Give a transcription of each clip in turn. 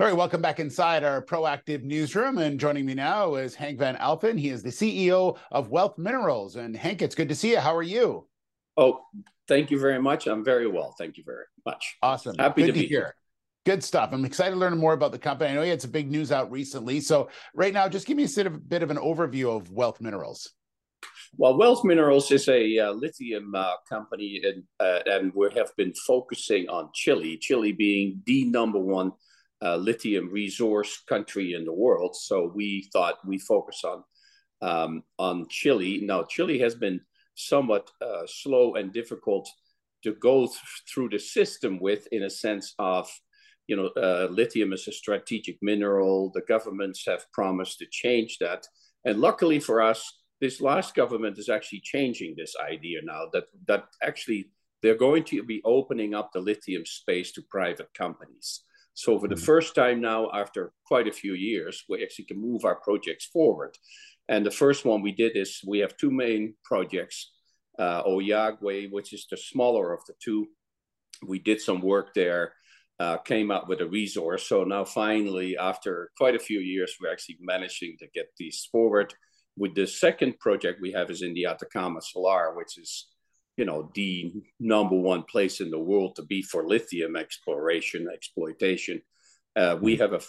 All right, welcome back inside our proactive newsroom. And joining me now is Hank Van Alphen. He is the CEO of Wealth Minerals. And Hank, it's good to see you. How are you? Oh, thank you very much. I'm very well. Thank you very much. Awesome. Happy good to, to be here. Good stuff. I'm excited to learn more about the company. I know you had some big news out recently. So, right now, just give me a bit of, bit of an overview of Wealth Minerals. Well, Wealth Minerals is a uh, lithium uh, company, and, uh, and we have been focusing on Chile, Chile being the number one uh, lithium resource country in the world. So we thought we focus on um, on Chile. Now Chile has been somewhat uh, slow and difficult to go th- through the system with, in a sense of you know uh, lithium is a strategic mineral. The governments have promised to change that, and luckily for us, this last government is actually changing this idea now. That that actually they're going to be opening up the lithium space to private companies. So for the mm-hmm. first time now, after quite a few years, we actually can move our projects forward. And the first one we did is we have two main projects, uh, Ollagüe, which is the smaller of the two. We did some work there, uh, came up with a resource. So now finally, after quite a few years, we're actually managing to get these forward. With the second project we have is in the Atacama Salar, which is you know the number one place in the world to be for lithium exploration exploitation. Uh, we hmm. have a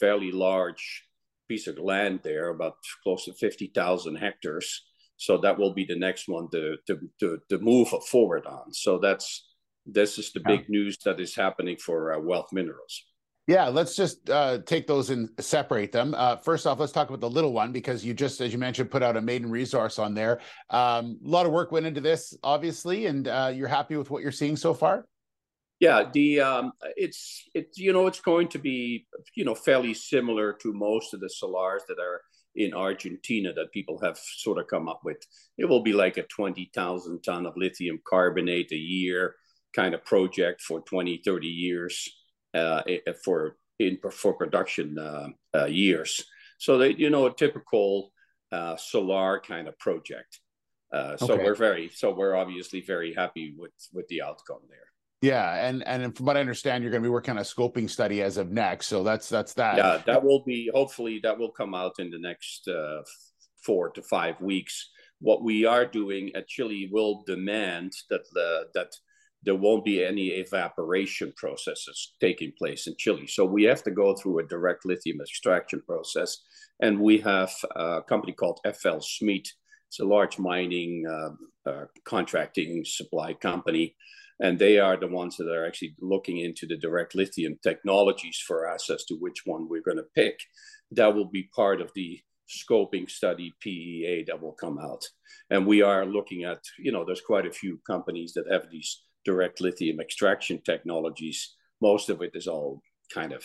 fairly large piece of land there about close to 50,000 hectares. So that will be the next one to, to, to, to move forward on. So that's this is the big news that is happening for uh, wealth minerals yeah, let's just uh, take those and separate them. Uh, first off, let's talk about the little one because you just, as you mentioned, put out a maiden resource on there. Um, a lot of work went into this, obviously, and uh, you're happy with what you're seeing so far. Yeah, the um, it's it's you know it's going to be you know fairly similar to most of the salars that are in Argentina that people have sort of come up with. It will be like a twenty thousand ton of lithium carbonate a year kind of project for 20, 30 years for in for production uh, uh, years. So they, you know, a typical uh, salar kind of project. Uh, so okay. we're very, so we're obviously very happy with with the outcome there. Yeah, and and from what I understand, you're going to be working on a scoping study as of next. So that's that's that. Yeah, that will be hopefully that will come out in the next uh, four to five weeks. What we are doing at Chile will demand that the that there won't be any evaporation processes taking place in Chile. So we have to go through a direct lithium extraction process. And we have a company called FLSmidth. It's a large mining uh, uh, contracting supply company. And they are the ones that are actually looking into the direct lithium technologies for us as to which one we're going to pick. That will be part of the scoping study PEA that will come out. And we are looking at, you know, there's quite a few companies that have these direct lithium extraction technologies. Most of it is all kind of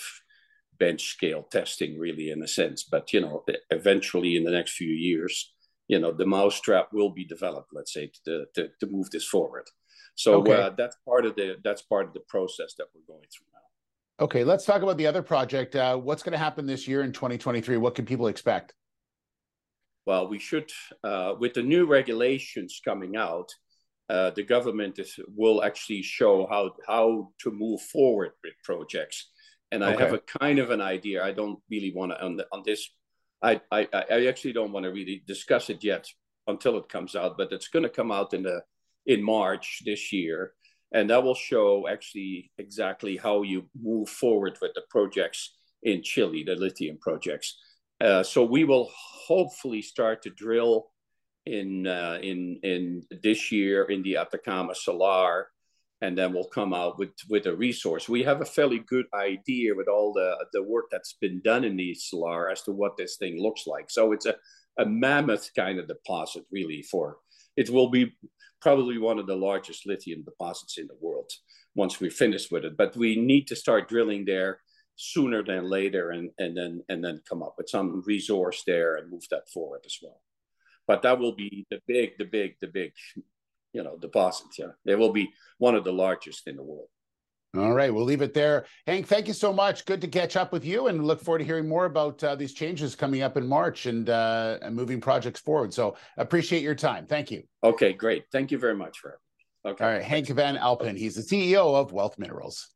bench scale testing, really, in a sense. But you know, eventually, in the next few years, you know, the mousetrap will be developed. Let's say to to, to move this forward. So okay. uh, that's part of the that's part of the process that we're going through now. Okay, let's talk about the other project. Uh, what's going to happen this year in 2023? What can people expect? Well, we should, uh, with the new regulations coming out, uh, the government is, will actually show how how to move forward with projects. And I have a kind of an idea. I don't really want to on, on this. I, I I actually don't want to really discuss it yet until it comes out. But it's going to come out in the in March this year, and that will show actually exactly how you move forward with the projects in Chile, the lithium projects. Uh, so we will hopefully start to drill in uh, in in this year in the Atacama Salar, and then we'll come out with with a resource. We have a fairly good idea with all the the work that's been done in the Salar as to what this thing looks like. So it's a a mammoth kind of deposit, really. For it will be probably one of the largest lithium deposits in the world once we finish with it. But we need to start drilling there sooner than later, and and then and then come up with some resource there and move that forward as well but that will be the big, the big, the big, you know, deposits. Yeah, they will be one of the largest in the world. All right, we'll leave it there. Hank, thank you so much. Good to catch up with you, and look forward to hearing more about uh, these changes coming up in March and, uh, and moving projects forward. So appreciate your time. Thank you. Okay, great. Thank you very much for. Okay. All right, Henk Van Alphen. He's the CEO of Wealth Minerals.